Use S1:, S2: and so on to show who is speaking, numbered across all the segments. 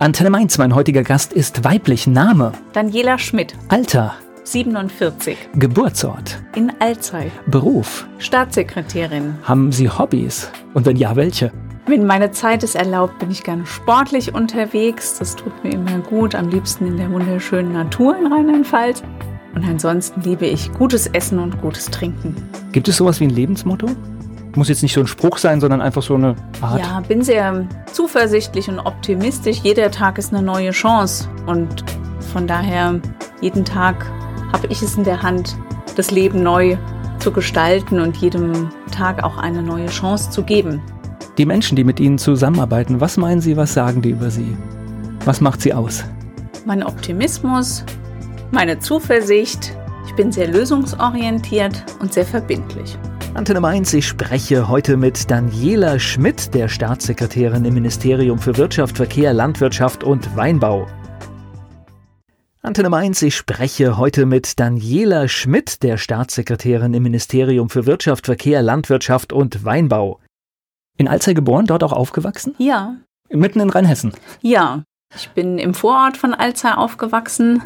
S1: Antenne Mainz, mein heutiger Gast ist weiblich. Name?
S2: Daniela Schmidt.
S1: Alter?
S2: 47.
S1: Geburtsort?
S2: In Alzey.
S1: Beruf?
S2: Staatssekretärin.
S1: Haben Sie Hobbys? Und wenn ja, welche?
S2: Wenn meine Zeit es erlaubt, bin ich gerne sportlich unterwegs. Das tut mir immer gut. Am liebsten in der wunderschönen Natur in Rheinland-Pfalz. Und ansonsten liebe ich gutes Essen und gutes Trinken.
S1: Gibt es sowas wie ein Lebensmotto? Muss jetzt nicht so ein Spruch sein, sondern einfach so eine Art.
S2: Ja, bin sehr zuversichtlich und optimistisch. Jeder Tag ist eine neue Chance. Und von daher, jeden Tag habe ich es in der Hand, das Leben neu zu gestalten und jedem Tag auch eine neue Chance zu geben.
S1: Die Menschen, die mit Ihnen zusammenarbeiten, was meinen Sie, was sagen die über Sie? Was macht Sie aus?
S2: Mein Optimismus, meine Zuversicht. Ich bin sehr lösungsorientiert und sehr verbindlich.
S1: Antenne Mainz, ich spreche heute mit Daniela Schmidt, der Staatssekretärin im Ministerium für Wirtschaft, Verkehr, Landwirtschaft und Weinbau. Antenne Mainz, ich spreche heute mit Daniela Schmidt, der Staatssekretärin im Ministerium für Wirtschaft, Verkehr, Landwirtschaft und Weinbau. In Alzey geboren, dort auch aufgewachsen?
S2: Ja.
S1: Mitten in Rheinhessen?
S2: Ja. Ich bin im Vorort von Alzey aufgewachsen,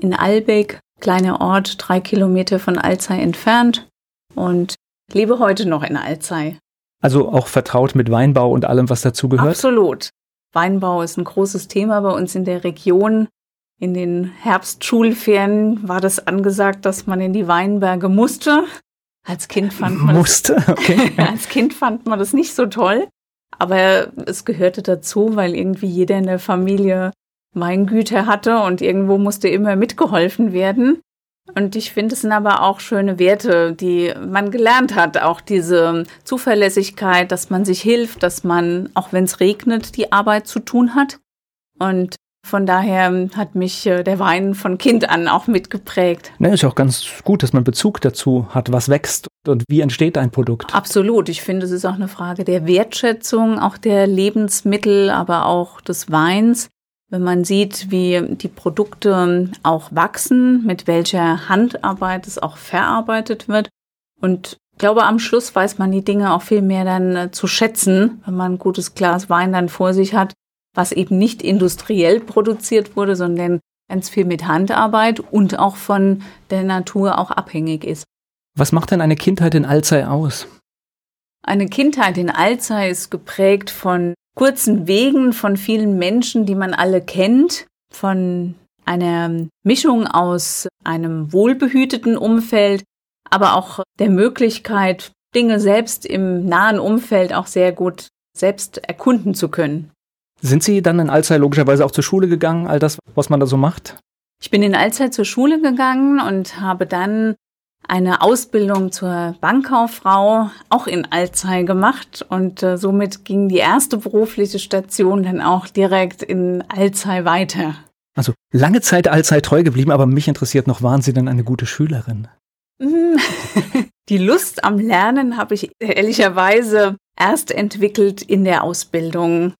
S2: in Albeck, kleiner Ort, drei Kilometer von Alzey entfernt. Und lebe heute noch in Alzey.
S1: Also auch vertraut mit Weinbau und allem, was dazugehört?
S2: Absolut. Weinbau ist ein großes Thema bei uns in der Region. In den Herbstschulferien war das angesagt, dass man in die Weinberge musste. Als Kind fand man
S1: musste,
S2: das,
S1: okay.
S2: als Kind fand man das nicht so toll, aber es gehörte dazu, weil irgendwie jeder in der Familie Weingüter hatte und irgendwo musste immer mitgeholfen werden. Und ich finde, es sind aber auch schöne Werte, die man gelernt hat. Auch diese Zuverlässigkeit, dass man sich hilft, dass man, auch wenn es regnet, die Arbeit zu tun hat. Und von daher hat mich äh, der Wein von Kind an auch mitgeprägt.
S1: Ne, ist auch ganz gut, dass man Bezug dazu hat, was wächst und wie entsteht ein Produkt.
S2: Absolut. Ich finde, es ist auch eine Frage der Wertschätzung, auch der Lebensmittel, aber auch des Weins. Wenn man sieht, wie die Produkte auch wachsen, mit welcher Handarbeit es auch verarbeitet wird. Und ich glaube, am Schluss weiß man die Dinge auch viel mehr dann äh, zu schätzen, wenn man ein gutes Glas Wein dann vor sich hat, was eben nicht industriell produziert wurde, sondern ganz viel mit Handarbeit und auch von der Natur auch abhängig ist.
S1: Was macht denn eine Kindheit in Alzey aus?
S2: Eine Kindheit in Alzey ist geprägt von kurzen Wegen von vielen Menschen, die man alle kennt, von einer Mischung aus einem wohlbehüteten Umfeld, aber auch der Möglichkeit, Dinge selbst im nahen Umfeld auch sehr gut selbst erkunden zu können.
S1: Sind Sie dann in Alzey logischerweise auch zur Schule gegangen, all das, was man da so macht?
S2: Ich bin in Alzey zur Schule gegangen und habe dann eine Ausbildung zur Bankkauffrau auch in Alzey gemacht und äh, somit ging die erste berufliche Station dann auch direkt in Alzey weiter.
S1: Also lange Zeit Alzey treu geblieben, aber mich interessiert noch, waren Sie denn eine gute Schülerin?
S2: Die Lust am Lernen habe ich ehrlicherweise erst entwickelt in der Ausbildung.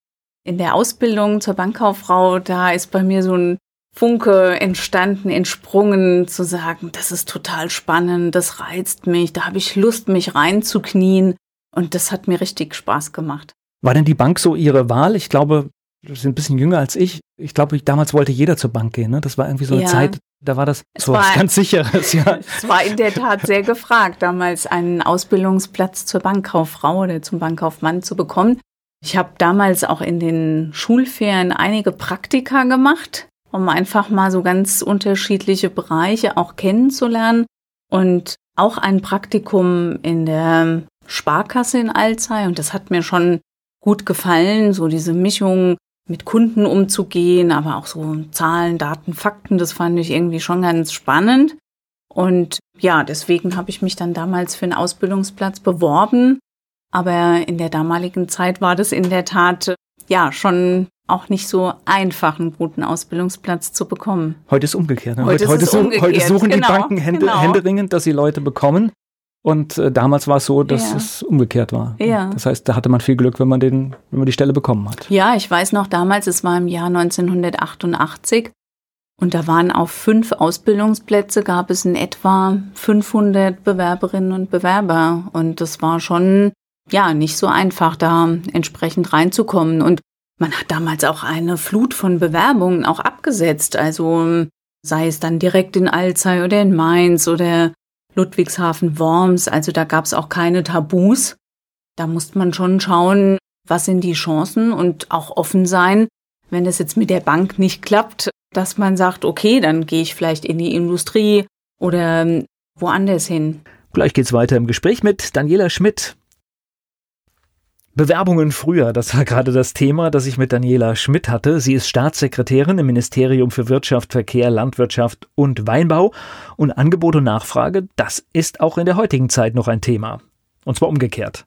S2: In der Ausbildung zur Bankkauffrau, da ist bei mir so ein Funke entstanden, entsprungen, zu sagen, das ist total spannend, das reizt mich, da habe ich Lust, mich reinzuknien. Und das hat mir richtig Spaß gemacht.
S1: War denn die Bank so Ihre Wahl? Ich glaube, Sie sind ein bisschen jünger als ich. Ich glaube, damals wollte jeder zur Bank gehen. Ne? Das war irgendwie so eine ja. Zeit, da war das so was ganz Sicheres. Ja.
S2: Es war in der Tat sehr gefragt, damals einen Ausbildungsplatz zur Bankkauffrau oder zum Bankkaufmann zu bekommen. Ich habe damals auch in den Schulferien einige Praktika gemacht um einfach mal so ganz unterschiedliche Bereiche auch kennenzulernen und auch ein Praktikum in der Sparkasse in Alzey und das hat mir schon gut gefallen, so diese Mischung mit Kunden umzugehen, aber auch so Zahlen, Daten, Fakten, das fand ich irgendwie schon ganz spannend. Und ja, deswegen habe ich mich dann damals für einen Ausbildungsplatz beworben. Aber in der damaligen Zeit war das in der Tat ja schon auch nicht so einfach, einen guten Ausbildungsplatz zu bekommen.
S1: Heute ist umgekehrt. Ne?
S2: Heute, heute,
S1: so,
S2: umgekehrt.
S1: heute, suchen
S2: genau,
S1: die Banken hände,
S2: genau.
S1: händeringend, dass sie Leute bekommen. Und äh, damals war es so, dass
S2: Ja.
S1: es umgekehrt war.
S2: Ja.
S1: Das heißt, da hatte man viel Glück, wenn man, den, wenn man die Stelle bekommen hat.
S2: Ja, ich weiß noch damals, es war im Jahr 1988 und da waren auf fünf Ausbildungsplätze gab es in etwa 500 Bewerberinnen und Bewerber und das war schon ja nicht so einfach, da entsprechend reinzukommen und man hat damals auch eine Flut von Bewerbungen auch abgesetzt. Also sei es dann direkt in Alzey oder in Mainz oder Ludwigshafen, Worms. Also da gab es auch keine Tabus. Da musste man schon schauen, was sind die Chancen und auch offen sein, wenn es jetzt mit der Bank nicht klappt, dass man sagt, okay, dann gehe ich vielleicht in die Industrie oder ähm, woanders hin.
S1: Gleich geht's weiter im Gespräch mit Daniela Schmidt. Bewerbungen früher, das war gerade das Thema, das ich mit Daniela Schmidt hatte. Sie ist Staatssekretärin im Ministerium für Wirtschaft, Verkehr, Landwirtschaft und Weinbau. Und Angebot und Nachfrage, das ist auch in der heutigen Zeit noch ein Thema. Und zwar umgekehrt.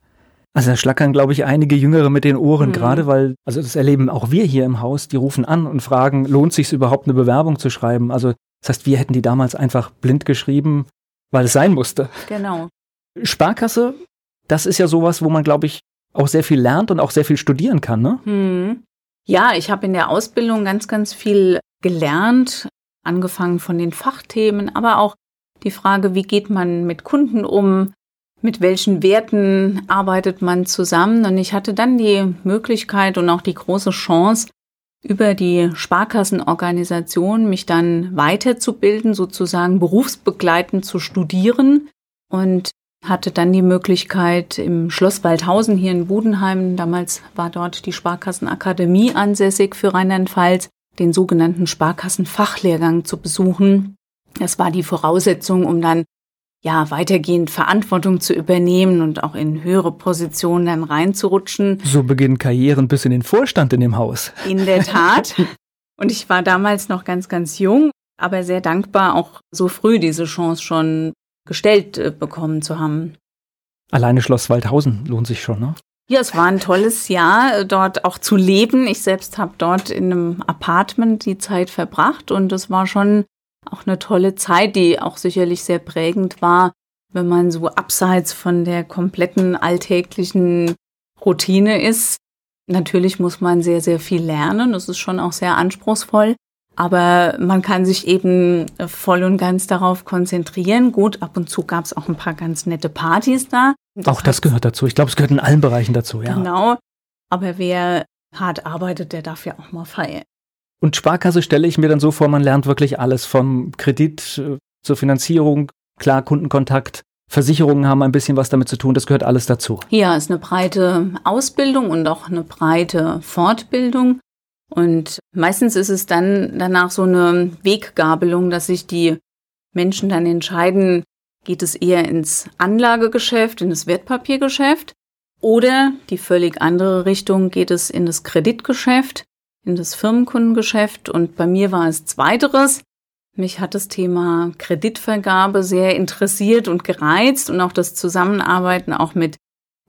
S1: Also da schlackern, glaube ich, einige Jüngere mit den Ohren, mhm. gerade weil, also das erleben auch wir hier im Haus, die rufen an und fragen, lohnt sich überhaupt eine Bewerbung zu schreiben? Also das heißt, wir hätten die damals einfach blind geschrieben, weil es sein musste.
S2: Genau.
S1: Sparkasse, das ist ja sowas, wo man, glaube ich, auch sehr viel lernt und auch sehr viel studieren kann, ne?
S2: Hm. Ja, ich habe in der Ausbildung ganz, ganz viel gelernt, angefangen von den Fachthemen, aber auch die Frage, wie geht man mit Kunden um, mit welchen Werten arbeitet man zusammen. Und ich hatte dann die Möglichkeit und auch die große Chance, über die Sparkassenorganisation mich dann weiterzubilden, sozusagen berufsbegleitend zu studieren. Und hatte dann die Möglichkeit im Schloss Waldhausen hier in Budenheim, damals war dort die Sparkassenakademie ansässig für Rheinland-Pfalz, den sogenannten Sparkassenfachlehrgang zu besuchen. Das war die Voraussetzung, um dann ja weitergehend Verantwortung zu übernehmen und auch in höhere Positionen dann reinzurutschen.
S1: So beginnen Karrieren bis in den Vorstand in dem Haus.
S2: In der Tat. Und ich war damals noch ganz, ganz jung, aber sehr dankbar, auch so früh diese Chance schon gestellt äh, bekommen zu haben.
S1: Alleine Schloss Waldhausen lohnt sich schon, ne?
S2: Ja, es war ein tolles Jahr, äh, dort auch zu leben. Ich selbst habe dort in einem Apartment die Zeit verbracht und es war schon auch eine tolle Zeit, die auch sicherlich sehr prägend war, wenn man so abseits von der kompletten alltäglichen Routine ist. Natürlich muss man sehr, sehr viel lernen. Das ist schon auch sehr anspruchsvoll. Aber man kann sich eben voll und ganz darauf konzentrieren. Gut, ab und zu gab es auch ein paar ganz nette Partys da.
S1: Das auch das gehört dazu. Ich glaube, es gehört in allen Bereichen dazu, ja.
S2: Genau. Aber wer hart arbeitet, der darf ja auch mal feiern.
S1: Und Sparkasse stelle ich mir dann so vor, man lernt wirklich alles vom Kredit äh, zur Finanzierung, klar Kundenkontakt, Versicherungen haben ein bisschen was damit zu tun, das gehört alles dazu.
S2: Ja, ist eine breite Ausbildung und auch eine breite Fortbildung. Und meistens ist es dann danach so eine Weggabelung, dass sich die Menschen dann entscheiden, geht es eher ins Anlagegeschäft, in das Wertpapiergeschäft oder die völlig andere Richtung geht es in das Kreditgeschäft, in das Firmenkundengeschäft und bei mir war es zweiteres. Mich hat das Thema Kreditvergabe sehr interessiert und gereizt und auch das Zusammenarbeiten auch mit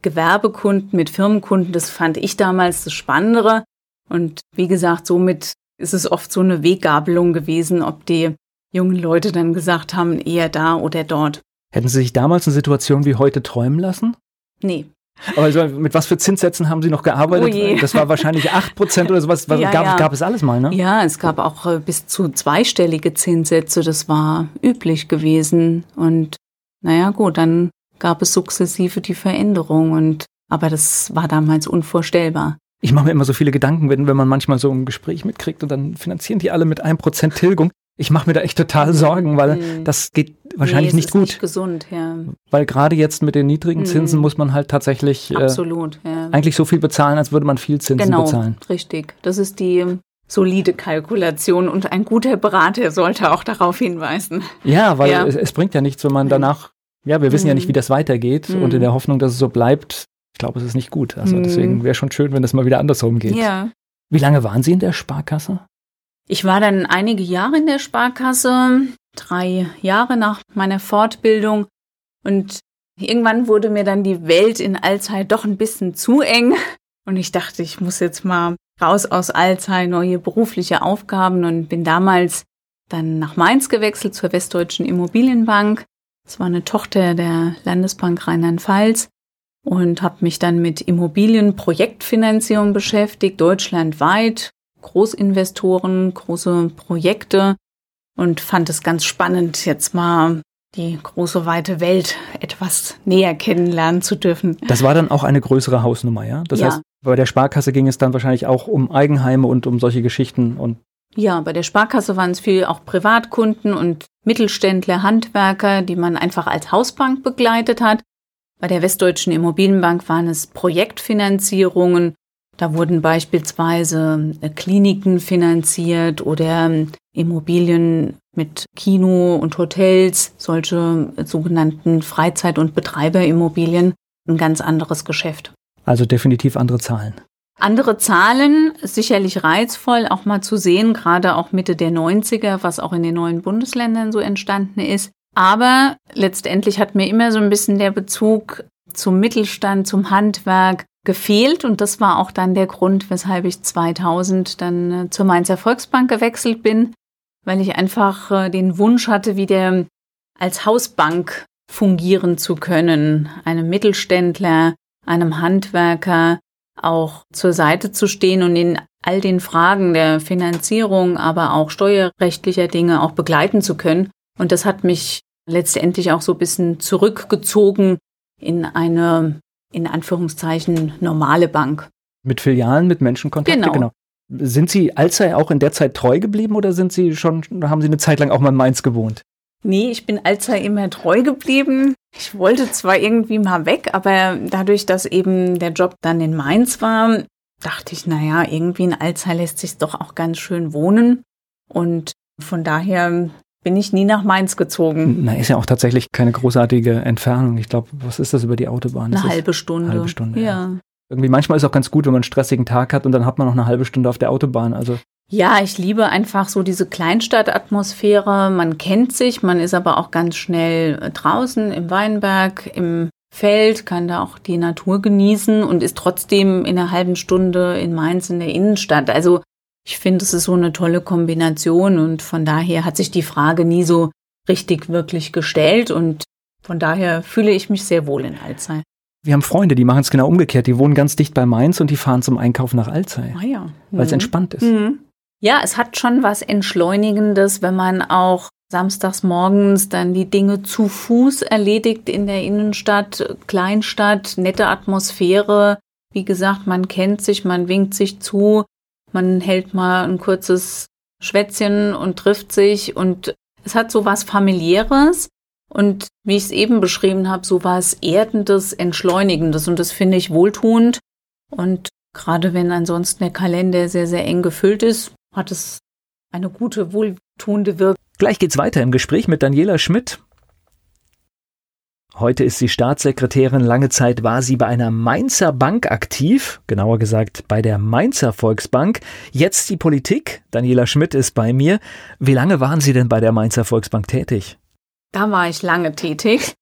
S2: Gewerbekunden, mit Firmenkunden, das fand ich damals das Spannendere. Und wie gesagt, somit ist es oft so eine Weggabelung gewesen, ob die jungen Leute dann gesagt haben, eher da oder dort.
S1: Hätten Sie sich damals eine Situation wie heute träumen lassen?
S2: Nee.
S1: Aber also mit was für Zinssätzen haben Sie noch gearbeitet? Oh das war wahrscheinlich 8% oder sowas. Ja, gab, ja. gab es alles mal, ne?
S2: Ja, es gab auch äh, bis zu zweistellige Zinssätze. Das war üblich gewesen. Und naja, gut, dann gab es sukzessive die Veränderung. Und, aber das war damals unvorstellbar.
S1: Ich mache mir immer so viele Gedanken, wenn, wenn man manchmal so ein Gespräch mitkriegt und dann finanzieren die alle mit einem Prozent Tilgung. Ich mache mir da echt total Sorgen, weil mhm. das geht wahrscheinlich nee, nicht gut. Nicht
S2: gesund, ja.
S1: Weil gerade jetzt mit den niedrigen Zinsen mhm. muss man halt tatsächlich
S2: äh, Absolut, ja.
S1: eigentlich so viel bezahlen, als würde man viel Zinsen
S2: genau,
S1: bezahlen.
S2: Richtig. Das ist die solide Kalkulation und ein guter Berater sollte auch darauf hinweisen.
S1: Ja, weil ja. Es, es, bringt ja nichts, wenn man danach, ja, wir wissen mhm. ja nicht, wie das weitergeht und in mhm. der Hoffnung, dass es so bleibt, glaube, es ist nicht gut. Also mhm. deswegen wäre schon schön, wenn das mal wieder andersrum geht.
S2: Ja.
S1: Wie lange waren Sie in der Sparkasse?
S2: Ich war dann einige Jahre in der Sparkasse, drei Jahre nach meiner Fortbildung. Und irgendwann wurde mir dann die Welt in Alzey doch ein bisschen zu eng. Und ich dachte, ich muss jetzt mal raus aus Alzey, neue berufliche Aufgaben und bin damals dann nach Mainz gewechselt zur Westdeutschen Immobilienbank. Das war eine Tochter der Landesbank Rheinland-Pfalz und habe mich dann mit Immobilienprojektfinanzierung beschäftigt, deutschlandweit, Großinvestoren, große Projekte und fand es ganz spannend, jetzt mal die große weite Welt etwas näher kennenlernen zu dürfen.
S1: Das war dann auch eine größere Hausnummer, ja? Das
S2: ja,
S1: heißt, Bei der Sparkasse ging es dann wahrscheinlich auch um Eigenheime und um solche Geschichten und
S2: ja, bei der Sparkasse waren es viel auch Privatkunden und Mittelständler, Handwerker, die man einfach als Hausbank begleitet hat. Bei der Westdeutschen Immobilienbank waren es Projektfinanzierungen. Da wurden beispielsweise äh, Kliniken finanziert oder ähm, Immobilien mit Kino und Hotels, solche sogenannten Freizeit- und Betreiberimmobilien, ein ganz anderes Geschäft.
S1: Also definitiv andere Zahlen.
S2: Andere Zahlen, sicherlich reizvoll, auch mal zu sehen, gerade auch Mitte der 90er, was auch in den neuen Bundesländern so entstanden ist. Aber letztendlich hat mir immer so ein bisschen der Bezug zum Mittelstand, zum Handwerk gefehlt. Und das war auch dann der Grund, weshalb ich 2000 dann äh, zur Mainzer Volksbank gewechselt bin, weil ich einfach äh, den Wunsch hatte, wieder als Hausbank fungieren zu können, einem Mittelständler, einem Handwerker auch zur Seite zu stehen und in all den Fragen der Finanzierung, aber auch steuerrechtlicher Dinge auch begleiten zu können. Und das hat mich letztendlich auch so ein bisschen zurückgezogen in eine, in Anführungszeichen, normale Bank.
S1: Mit Filialen, mit Menschenkontakte,
S2: genau. genau.
S1: Sind Sie allzeit auch in der Zeit treu geblieben oder sind Sie schon, haben Sie eine Zeit lang auch mal in Mainz gewohnt?
S2: Nee, ich bin allzeit immer treu geblieben. Ich wollte zwar irgendwie mal weg, aber dadurch, dass eben der Job dann in Mainz war, dachte ich, naja, irgendwie in Alzey lässt sich doch auch ganz schön wohnen. Und von daher bin ich nie nach Mainz gezogen.
S1: Na, ist ja auch tatsächlich keine großartige Entfernung. Ich glaube, was ist das über die Autobahn?
S2: Eine halbe Stunde.
S1: Eine halbe Stunde.
S2: Ja. ja.
S1: Irgendwie manchmal ist es auch ganz gut, wenn man einen stressigen Tag hat und dann hat man noch eine halbe Stunde auf der Autobahn. Also
S2: ja, ich liebe einfach so diese Kleinstadtatmosphäre. Man kennt sich, man ist aber auch ganz schnell äh, draußen im Weinberg, im Feld, kann da auch die Natur genießen und ist trotzdem in einer halben Stunde in Mainz in der Innenstadt. Also ich finde, es ist so eine tolle Kombination und von daher hat sich die Frage nie so richtig wirklich gestellt und von daher fühle ich mich sehr wohl in Alzey.
S1: Wir haben Freunde, die machen es genau umgekehrt. Die wohnen ganz dicht bei Mainz und die fahren zum Einkaufen nach Alzey.
S2: Ah ja.
S1: Weil es mhm. entspannt ist.
S2: Mhm. Ja, es hat schon was Entschleunigendes, wenn man auch samstags morgens dann die Dinge zu Fuß erledigt in der Innenstadt, Kleinstadt, nette Atmosphäre. Wie gesagt, man kennt sich, man winkt sich zu, man hält mal ein kurzes Schwätzchen und trifft sich und es hat so was familiäres und wie ich es eben beschrieben habe, so was erdendes, entschleunigendes und das finde ich wohltuend und gerade wenn ansonsten der Kalender sehr sehr eng gefüllt ist, hat es eine gute, wohltuende Wirkung.
S1: Gleich geht's weiter im Gespräch mit Daniela Schmidt. Heute ist sie Staatssekretärin. Lange Zeit war sie bei einer Mainzer Bank aktiv, genauer gesagt bei der Mainzer Volksbank. Jetzt die Politik. Daniela Schmidt ist bei mir. Wie lange waren Sie denn bei der Mainzer Volksbank tätig?
S2: Da war ich lange tätig.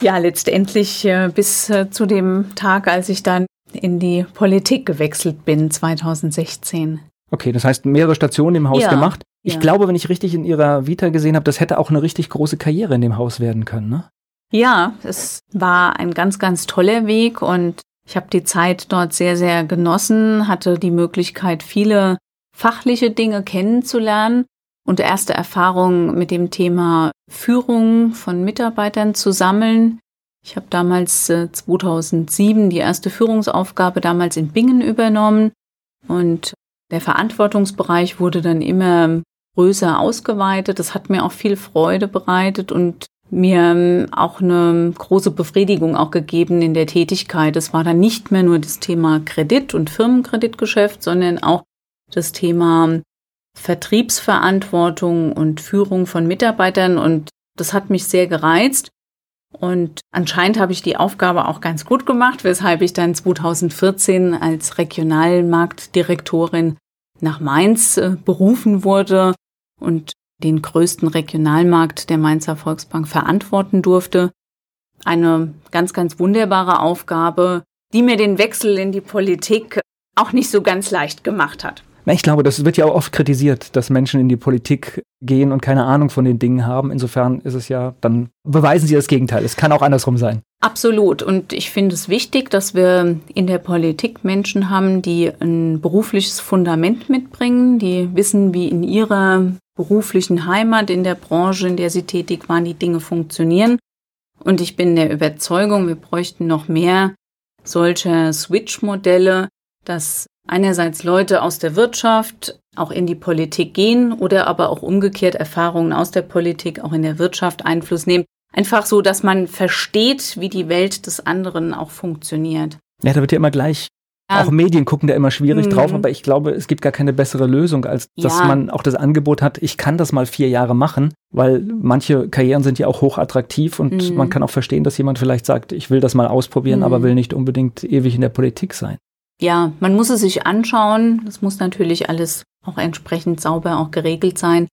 S2: Ja, letztendlich äh, bis äh, zu dem Tag, als ich dann in die Politik gewechselt bin, 2016.
S1: Okay, das heißt mehrere Stationen im Haus ja, gemacht. Ich ja. glaube, wenn ich richtig in Ihrer Vita gesehen habe, das hätte auch eine richtig große Karriere in dem Haus werden können, ne?
S2: Ja, es war ein ganz, ganz toller Weg und ich habe die Zeit dort sehr, sehr genossen, hatte die Möglichkeit, viele fachliche Dinge kennenzulernen und erste Erfahrungen mit dem Thema Führung von Mitarbeitern zu sammeln. Ich habe damals äh, 2007 die erste Führungsaufgabe damals in Bingen übernommen und der Verantwortungsbereich wurde dann immer größer ausgeweitet. Das hat mir auch viel Freude bereitet und mir ähm, auch eine große Befriedigung auch gegeben in der Tätigkeit. Es war dann nicht mehr nur das Thema Kredit und Firmenkreditgeschäft, sondern auch das Thema Vertriebsverantwortung und Führung von Mitarbeitern und das hat mich sehr gereizt. Und anscheinend habe ich die Aufgabe auch ganz gut gemacht, weshalb ich dann 2014 als Regionalmarktdirektorin nach Mainz äh, berufen wurde und den größten Regionalmarkt der Mainzer Volksbank verantworten durfte. Eine ganz, ganz wunderbare Aufgabe, die mir den Wechsel in die Politik auch nicht so ganz leicht gemacht hat.
S1: Na, ich glaube, das wird ja auch oft kritisiert, dass Menschen in die Politik gehen und keine Ahnung von den Dingen haben. Insofern ist es ja, dann beweisen sie das Gegenteil. Es kann auch andersrum sein.
S2: Absolut. Und ich finde es wichtig, dass wir in der Politik Menschen haben, die ein berufliches Fundament mitbringen, die wissen, wie in ihrer beruflichen Heimat, in der Branche, in der sie tätig waren, die Dinge funktionieren. Und ich bin der Überzeugung, wir bräuchten noch mehr solcher Switch-Modelle, dass einerseits Leute aus der Wirtschaft auch in die Politik gehen oder aber auch umgekehrt Erfahrungen aus der Politik auch in der Wirtschaft Einfluss nehmen. Einfach so, dass man versteht, wie die Welt des anderen auch funktioniert.
S1: Ja, da wird ja immer gleich ja. Auch Medien gucken da immer schwierig mhm. drauf, aber ich glaube, es gibt gar keine bessere Lösung, als dass ja. man auch das Angebot hat, ich kann das mal vier Jahre machen, weil manche Karrieren sind ja auch hochattraktiv und mhm. man kann auch verstehen, dass jemand vielleicht sagt, ich will das mal ausprobieren, mhm. aber will nicht unbedingt ewig in der Politik sein.
S2: Ja, man muss es sich anschauen. Das muss natürlich alles auch entsprechend sauber auch geregelt sein.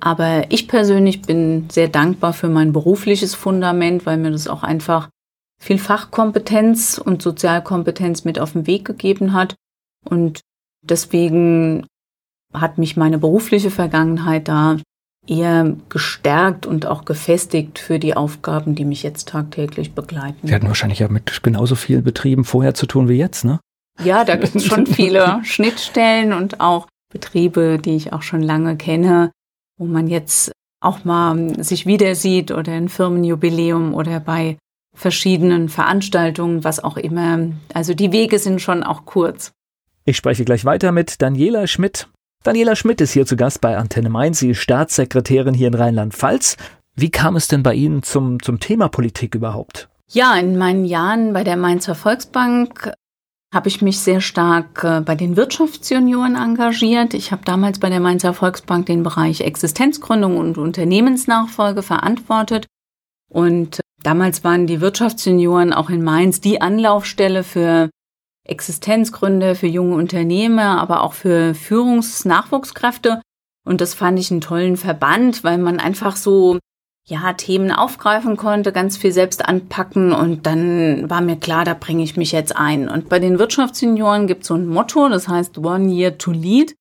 S2: Aber ich persönlich bin sehr dankbar für mein berufliches Fundament, weil mir das auch einfach viel Fachkompetenz und Sozialkompetenz mit auf den Weg gegeben hat. Und deswegen hat mich meine berufliche Vergangenheit da eher gestärkt und auch gefestigt für die Aufgaben, die mich jetzt tagtäglich begleiten.
S1: Wir hatten wahrscheinlich ja mit genauso vielen Betrieben vorher zu tun wie jetzt, ne?
S2: Ja, da gibt es schon viele Schnittstellen und auch Betriebe, die ich auch schon lange kenne, wo man jetzt auch mal sich wieder sieht oder ein Firmenjubiläum oder bei verschiedenen Veranstaltungen, was auch immer. Also die Wege sind schon auch kurz.
S1: Ich spreche gleich weiter mit Daniela Schmidt. Daniela Schmidt ist hier zu Gast bei Antenne Mainz. Sie ist Staatssekretärin hier in Rheinland-Pfalz. Wie kam es denn bei Ihnen zum, zum Thema Politik überhaupt?
S2: Ja, in meinen Jahren bei der Mainzer Volksbank habe ich mich sehr stark äh, bei den Wirtschaftsjunioren engagiert. Ich habe damals bei der Mainzer Volksbank den Bereich Existenzgründung und Unternehmensnachfolge verantwortet. Und damals waren die Wirtschaftsjunioren auch in Mainz die Anlaufstelle für Existenzgründe, für junge Unternehmer, aber auch für Führungsnachwuchskräfte. Und das fand ich einen tollen Verband, weil man einfach so ja, Themen aufgreifen konnte, ganz viel selbst anpacken und dann war mir klar, da bringe ich mich jetzt ein. Und bei den Wirtschaftssenioren gibt es so ein Motto, das heißt One Year to Lead.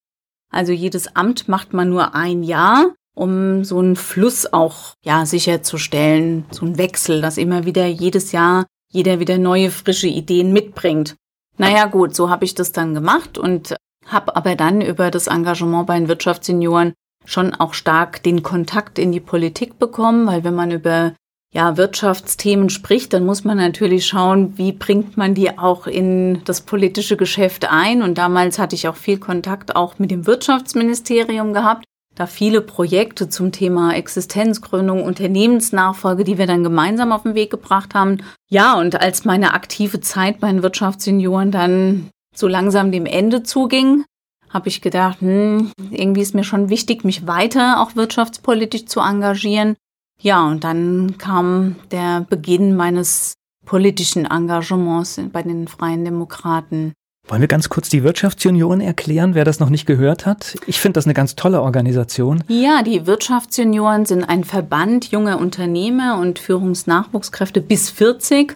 S2: Also jedes Amt macht man nur ein Jahr, um so einen Fluss auch ja sicherzustellen, so einen Wechsel, dass immer wieder jedes Jahr jeder wieder neue frische Ideen mitbringt. Naja gut, so habe ich das dann gemacht und habe aber dann über das Engagement bei den Wirtschaftssenioren schon auch stark den Kontakt in die Politik bekommen, weil wenn man über ja, Wirtschaftsthemen spricht, dann muss man natürlich schauen, wie bringt man die auch in das politische Geschäft ein. Und damals hatte ich auch viel Kontakt auch mit dem Wirtschaftsministerium gehabt, da viele Projekte zum Thema Existenzgründung, Unternehmensnachfolge, die wir dann gemeinsam auf den Weg gebracht haben. Ja, und als meine aktive Zeit bei den Wirtschaftssenioren dann so langsam dem Ende zuging, habe ich gedacht, hm, irgendwie ist mir schon wichtig, mich weiter auch wirtschaftspolitisch zu engagieren. Ja, und dann kam der Beginn meines politischen Engagements bei den Freien Demokraten.
S1: Wollen wir ganz kurz die Wirtschaftsjunioren erklären, wer das noch nicht gehört hat? Ich finde das eine ganz tolle Organisation.
S2: Ja, die Wirtschaftsjunioren sind ein Verband junger Unternehmer und Führungsnachwuchskräfte bis 40,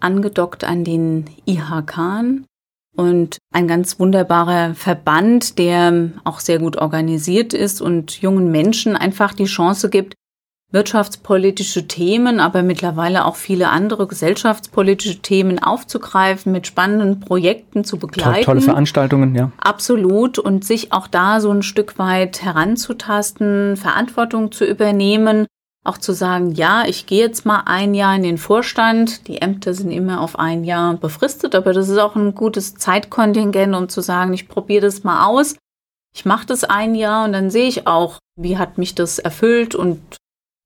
S2: angedockt an den IHK und ein ganz wunderbarer Verband, der auch sehr gut organisiert ist und jungen Menschen einfach die Chance gibt, wirtschaftspolitische Themen, aber mittlerweile auch viele andere gesellschaftspolitische Themen aufzugreifen, mit spannenden Projekten zu begleiten.
S1: Tolle Veranstaltungen, ja.
S2: Absolut. Und sich auch da so ein Stück weit heranzutasten, Verantwortung zu übernehmen auch zu sagen, ja, ich gehe jetzt mal ein Jahr in den Vorstand. Die Ämter sind immer auf ein Jahr befristet, aber das ist auch ein gutes Zeitkontingent, um zu sagen, ich probiere das mal aus. Ich mache das ein Jahr und dann sehe ich auch, wie hat mich das erfüllt und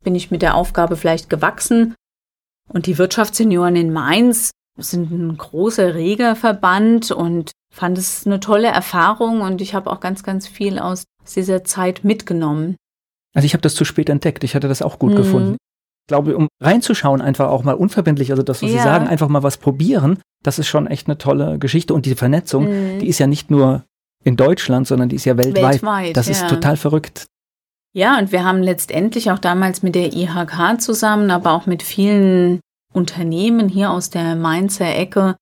S2: bin ich mit der Aufgabe vielleicht gewachsen. Und die Wirtschaftssenioren in Mainz sind ein großer reger Verband und fand es eine tolle Erfahrung und ich habe auch ganz, ganz viel aus dieser Zeit mitgenommen.
S1: Also ich habe das zu spät entdeckt. Ich hatte das auch gut mhm. gefunden. Ich glaube, um reinzuschauen, einfach auch mal unverbindlich, also das, was ja. Sie sagen, einfach mal was probieren, das ist schon echt eine tolle Geschichte. Und diese Vernetzung, mhm. die ist ja nicht nur in Deutschland, sondern die ist ja weltweit. weltweit das ja. ist total verrückt.
S2: Ja, und wir haben letztendlich auch damals mit der IHK zusammen, aber auch mit vielen Unternehmen hier aus der Mainzer Ecke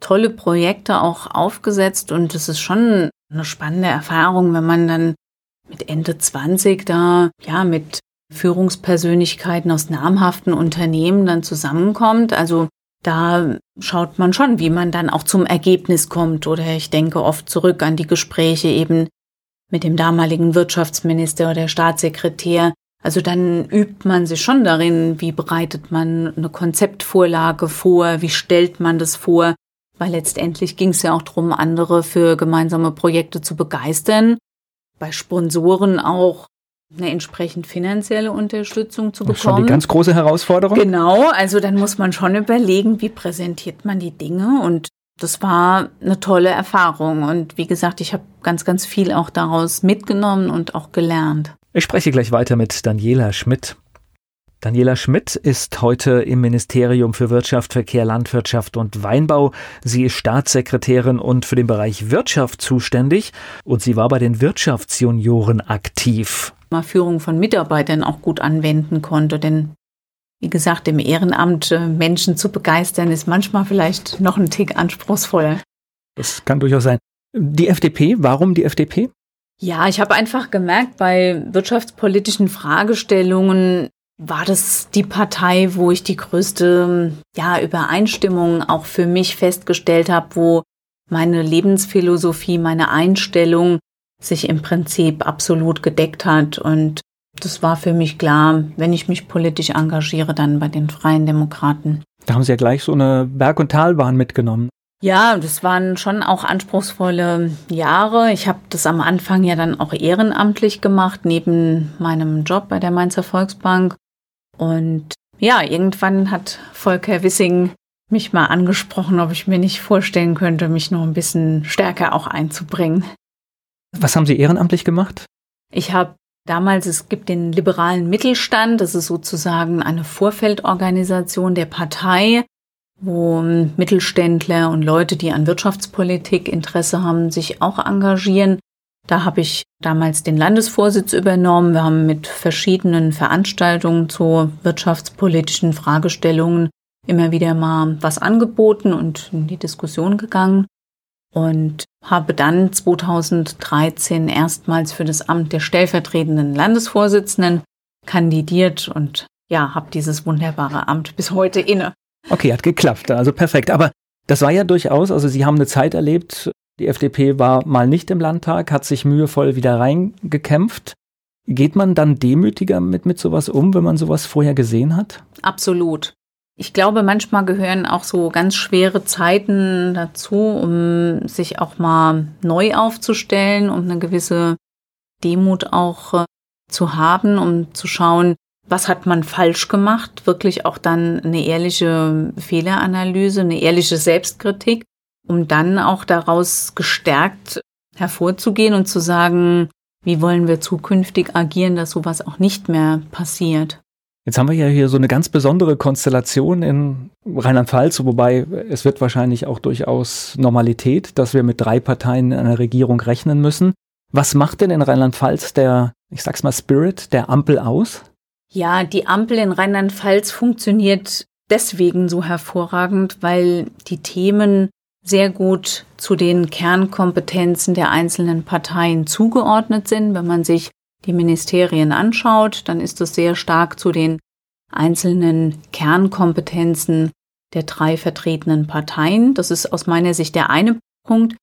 S2: tolle Projekte auch aufgesetzt. Und es ist schon eine spannende Erfahrung, wenn man dann mit Ende 20 da ja mit Führungspersönlichkeiten aus namhaften Unternehmen dann zusammenkommt. Also da schaut man schon, wie man dann auch zum Ergebnis kommt. Oder ich denke oft zurück an die Gespräche eben mit dem damaligen Wirtschaftsminister oder Staatssekretär. Also dann übt man sich schon darin, wie bereitet man eine Konzeptvorlage vor, wie stellt man das vor, weil letztendlich ging es ja auch darum, andere für gemeinsame Projekte zu begeistern, bei Sponsoren auch eine entsprechend finanzielle Unterstützung zu bekommen. Das ist
S1: schon die ganz große Herausforderung.
S2: Genau, also dann muss man schon überlegen, wie präsentiert man die Dinge und das war eine tolle Erfahrung und wie gesagt, ich habe ganz, ganz viel auch daraus mitgenommen und auch gelernt.
S1: Ich spreche gleich weiter mit Daniela Schmidt. Daniela Schmidt ist heute im Ministerium für Wirtschaft, Verkehr, Landwirtschaft und Weinbau. Sie ist Staatssekretärin und für den Bereich Wirtschaft zuständig und sie war bei den Wirtschaftsjunioren aktiv.
S2: Mal Führung von Mitarbeitern auch gut anwenden konnte, denn wie gesagt, im Ehrenamt äh, Menschen zu begeistern, ist manchmal vielleicht noch ein Tick anspruchsvoller.
S1: Das kann durchaus sein. Die FDP, warum die FDP?
S2: Ja, ich habe einfach gemerkt, bei wirtschaftspolitischen Fragestellungen war das die Partei, wo ich die größte ja, Übereinstimmung auch für mich festgestellt habe, wo meine Lebensphilosophie, meine Einstellung sich im Prinzip absolut gedeckt hat. Und das war für mich klar, wenn ich mich politisch engagiere, dann bei den Freien Demokraten.
S1: Da haben Sie ja gleich so eine Berg- und Talbahn mitgenommen.
S2: Ja, das waren schon auch anspruchsvolle Jahre. Ich habe das am Anfang ja dann auch ehrenamtlich gemacht, neben meinem Job bei der Mainzer Volksbank. Und ja, irgendwann hat Volker Wissing mich mal angesprochen, ob ich mir nicht vorstellen könnte, mich noch ein bisschen stärker auch einzubringen.
S1: Was haben Sie ehrenamtlich gemacht?
S2: Ich habe damals, es gibt den liberalen Mittelstand, das ist sozusagen eine Vorfeldorganisation der Partei, wo Mittelständler und Leute, die an Wirtschaftspolitik Interesse haben, sich auch engagieren. Da habe ich damals den Landesvorsitz übernommen. Wir haben mit verschiedenen Veranstaltungen zu wirtschaftspolitischen Fragestellungen immer wieder mal was angeboten und in die Diskussion gegangen und habe dann 2013 erstmals für das Amt der stellvertretenden Landesvorsitzenden kandidiert und ja, habe dieses wunderbare Amt bis heute inne.
S1: Okay, hat geklappt, also perfekt. Aber das war ja durchaus, also Sie haben eine Zeit erlebt, die FDP war mal nicht im Landtag, hat sich mühevoll wieder reingekämpft. Geht man dann demütiger mit, mit sowas um, wenn man sowas vorher gesehen hat?
S2: Absolut. Ich glaube, manchmal gehören auch so ganz schwere Zeiten dazu, um sich auch mal neu aufzustellen, um eine gewisse Demut auch äh, zu haben, um zu schauen, was hat man falsch gemacht, wirklich auch dann eine ehrliche Fehleranalyse, eine ehrliche Selbstkritik um dann auch daraus gestärkt hervorzugehen und zu sagen, wie wollen wir zukünftig agieren, dass sowas auch nicht mehr passiert.
S1: Jetzt haben wir ja hier so eine ganz besondere Konstellation in Rheinland-Pfalz, wobei es wird wahrscheinlich auch durchaus Normalität, dass wir mit drei Parteien in einer Regierung rechnen müssen. Was macht denn in Rheinland-Pfalz der, ich sag's mal, Spirit der Ampel aus?
S2: Ja, die Ampel in Rheinland-Pfalz funktioniert deswegen so hervorragend, weil die Themen sehr gut zu den Kernkompetenzen der einzelnen Parteien zugeordnet sind. Wenn man sich die Ministerien anschaut, dann ist es sehr stark zu den einzelnen Kernkompetenzen der drei vertretenen Parteien. Das ist aus meiner Sicht der eine Punkt.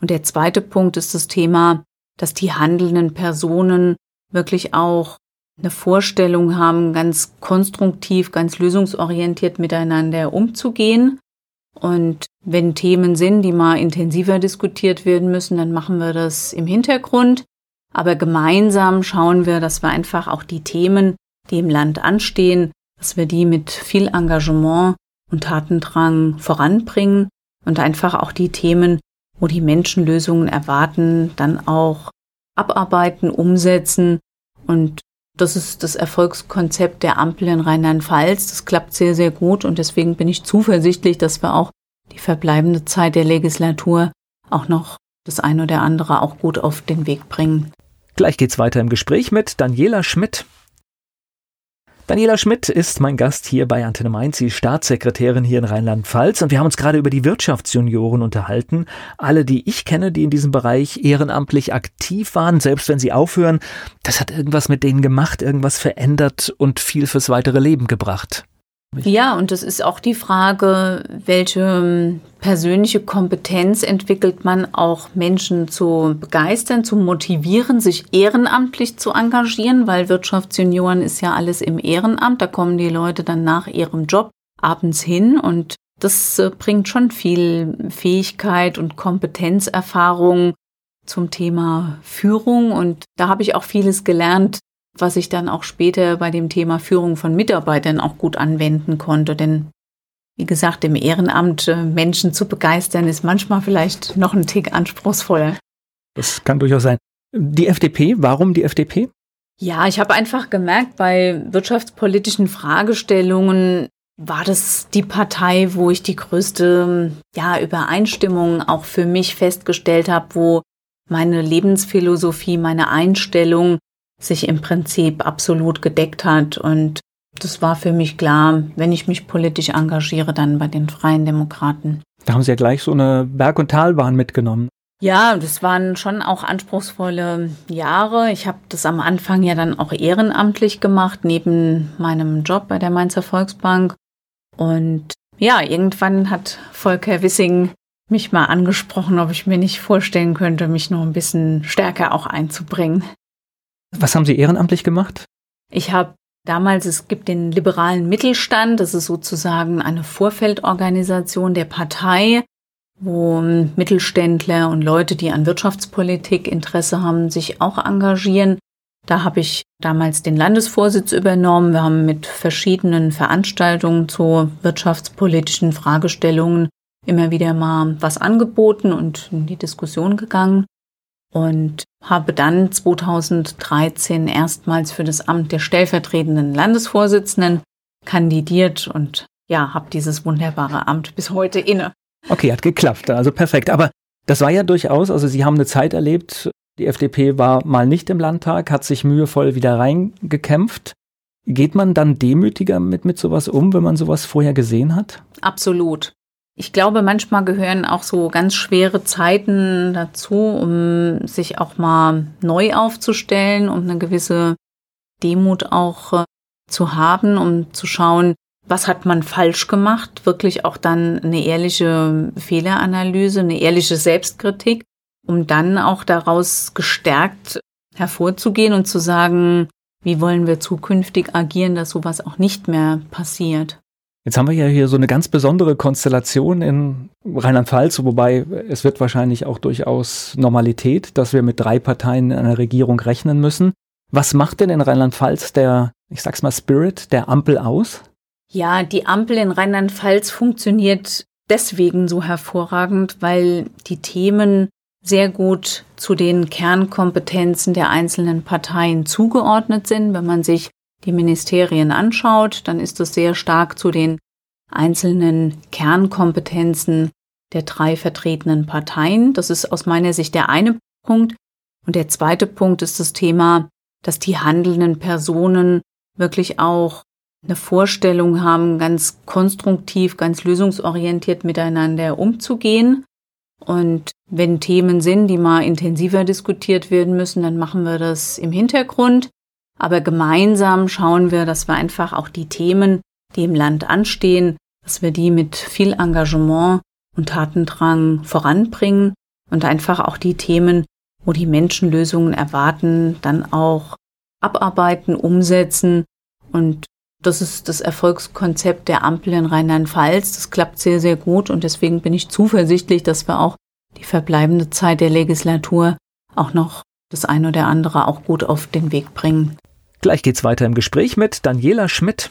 S2: Und der zweite Punkt ist das Thema, dass die handelnden Personen wirklich auch eine Vorstellung haben, ganz konstruktiv, ganz lösungsorientiert miteinander umzugehen und wenn Themen sind, die mal intensiver diskutiert werden müssen, dann machen wir das im Hintergrund. Aber gemeinsam schauen wir, dass wir einfach auch die Themen, die im Land anstehen, dass wir die mit viel Engagement und Tatendrang voranbringen und einfach auch die Themen, wo die Menschen Lösungen erwarten, dann auch abarbeiten, umsetzen. Und das ist das Erfolgskonzept der Ampel in Rheinland-Pfalz. Das klappt sehr, sehr gut und deswegen bin ich zuversichtlich, dass wir auch die verbleibende Zeit der Legislatur auch noch das eine oder andere auch gut auf den Weg bringen.
S1: Gleich geht's weiter im Gespräch mit Daniela Schmidt. Daniela Schmidt ist mein Gast hier bei Antenne Mainz, sie Staatssekretärin hier in Rheinland-Pfalz und wir haben uns gerade über die Wirtschaftsjunioren unterhalten. Alle, die ich kenne, die in diesem Bereich ehrenamtlich aktiv waren, selbst wenn sie aufhören, das hat irgendwas mit denen gemacht, irgendwas verändert und viel fürs weitere Leben gebracht.
S2: Ja, und das ist auch die Frage, welche ähm, persönliche Kompetenz entwickelt man auch Menschen zu begeistern, zu motivieren, sich ehrenamtlich zu engagieren, weil Wirtschaftsjunioren ist ja alles im Ehrenamt. Da kommen die Leute dann nach ihrem Job abends hin und das äh, bringt schon viel Fähigkeit und Kompetenzerfahrung zum Thema Führung. Und da habe ich auch vieles gelernt, was ich dann auch später bei dem Thema Führung von Mitarbeitern auch gut anwenden konnte. Denn wie gesagt, im Ehrenamt äh, Menschen zu begeistern, ist manchmal vielleicht noch ein Tick anspruchsvoller.
S1: Das kann durchaus sein. Die FDP, warum die FDP?
S2: Ja, ich habe einfach gemerkt, bei wirtschaftspolitischen Fragestellungen war das die Partei, wo ich die größte ja, Übereinstimmung auch für mich festgestellt habe, wo meine Lebensphilosophie, meine Einstellung sich im Prinzip absolut gedeckt hat. Und das war für mich klar, wenn ich mich politisch engagiere, dann bei den Freien Demokraten.
S1: Da haben Sie ja gleich so eine Berg- und Talbahn mitgenommen.
S2: Ja, das waren schon auch anspruchsvolle Jahre. Ich habe das am Anfang ja dann auch ehrenamtlich gemacht, neben meinem Job bei der Mainzer Volksbank. Und ja, irgendwann hat Volker Wissing mich mal angesprochen, ob ich mir nicht vorstellen könnte, mich noch ein bisschen stärker auch einzubringen.
S1: Was haben Sie ehrenamtlich gemacht?
S2: Ich habe damals, es gibt den liberalen Mittelstand, das ist sozusagen eine Vorfeldorganisation der Partei, wo Mittelständler und Leute, die an Wirtschaftspolitik Interesse haben, sich auch engagieren. Da habe ich damals den Landesvorsitz übernommen. Wir haben mit verschiedenen Veranstaltungen zu wirtschaftspolitischen Fragestellungen immer wieder mal was angeboten und in die Diskussion gegangen und habe dann 2013 erstmals für das Amt der stellvertretenden Landesvorsitzenden kandidiert und ja, habe dieses wunderbare Amt bis heute inne.
S1: Okay, hat geklappt, also perfekt. Aber das war ja durchaus, also Sie haben eine Zeit erlebt, die FDP war mal nicht im Landtag, hat sich mühevoll wieder reingekämpft. Geht man dann demütiger mit, mit sowas um, wenn man sowas vorher gesehen hat?
S2: Absolut. Ich glaube, manchmal gehören auch so ganz schwere Zeiten dazu, um sich auch mal neu aufzustellen, um eine gewisse Demut auch äh, zu haben, um zu schauen, was hat man falsch gemacht, wirklich auch dann eine ehrliche Fehleranalyse, eine ehrliche Selbstkritik, um dann auch daraus gestärkt hervorzugehen und zu sagen, wie wollen wir zukünftig agieren, dass sowas auch nicht mehr passiert.
S1: Jetzt haben wir ja hier so eine ganz besondere Konstellation in Rheinland-Pfalz, wobei es wird wahrscheinlich auch durchaus Normalität, dass wir mit drei Parteien in einer Regierung rechnen müssen. Was macht denn in Rheinland-Pfalz der, ich sag's mal, Spirit der Ampel aus?
S2: Ja, die Ampel in Rheinland-Pfalz funktioniert deswegen so hervorragend, weil die Themen sehr gut zu den Kernkompetenzen der einzelnen Parteien zugeordnet sind. Wenn man sich die Ministerien anschaut, dann ist das sehr stark zu den einzelnen Kernkompetenzen der drei vertretenen Parteien. Das ist aus meiner Sicht der eine Punkt. Und der zweite Punkt ist das Thema, dass die handelnden Personen wirklich auch eine Vorstellung haben, ganz konstruktiv, ganz lösungsorientiert miteinander umzugehen. Und wenn Themen sind, die mal intensiver diskutiert werden müssen, dann machen wir das im Hintergrund. Aber gemeinsam schauen wir, dass wir einfach auch die Themen, die im Land anstehen, dass wir die mit viel Engagement und Tatendrang voranbringen und einfach auch die Themen, wo die Menschen Lösungen erwarten, dann auch abarbeiten, umsetzen und das ist das Erfolgskonzept der Ampel in Rheinland-Pfalz. Das klappt sehr, sehr gut und deswegen bin ich zuversichtlich, dass wir auch die verbleibende Zeit der Legislatur auch noch das ein oder andere auch gut auf den Weg bringen.
S1: Gleich geht's weiter im Gespräch mit Daniela Schmidt.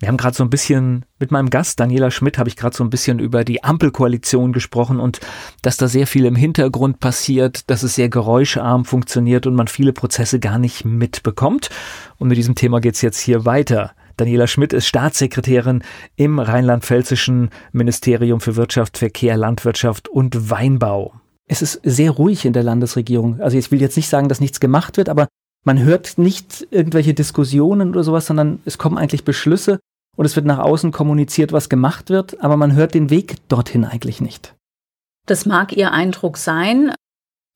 S1: Wir haben gerade so ein bisschen mit meinem Gast Daniela Schmidt habe ich gerade so ein bisschen über die Ampelkoalition gesprochen und dass da sehr viel im Hintergrund passiert, dass es sehr geräuscharm funktioniert und man viele Prozesse gar nicht mitbekommt. Und mit diesem Thema geht's jetzt hier weiter. Daniela Schmidt ist Staatssekretärin im rheinland-pfälzischen Ministerium für Wirtschaft, Verkehr, Landwirtschaft und Weinbau. Es ist sehr ruhig in der Landesregierung. Also ich will jetzt nicht sagen, dass nichts gemacht wird, aber man hört nicht irgendwelche Diskussionen oder sowas, sondern es kommen eigentlich Beschlüsse und es wird nach außen kommuniziert, was gemacht wird, aber man hört den Weg dorthin eigentlich nicht.
S2: Das mag Ihr Eindruck sein.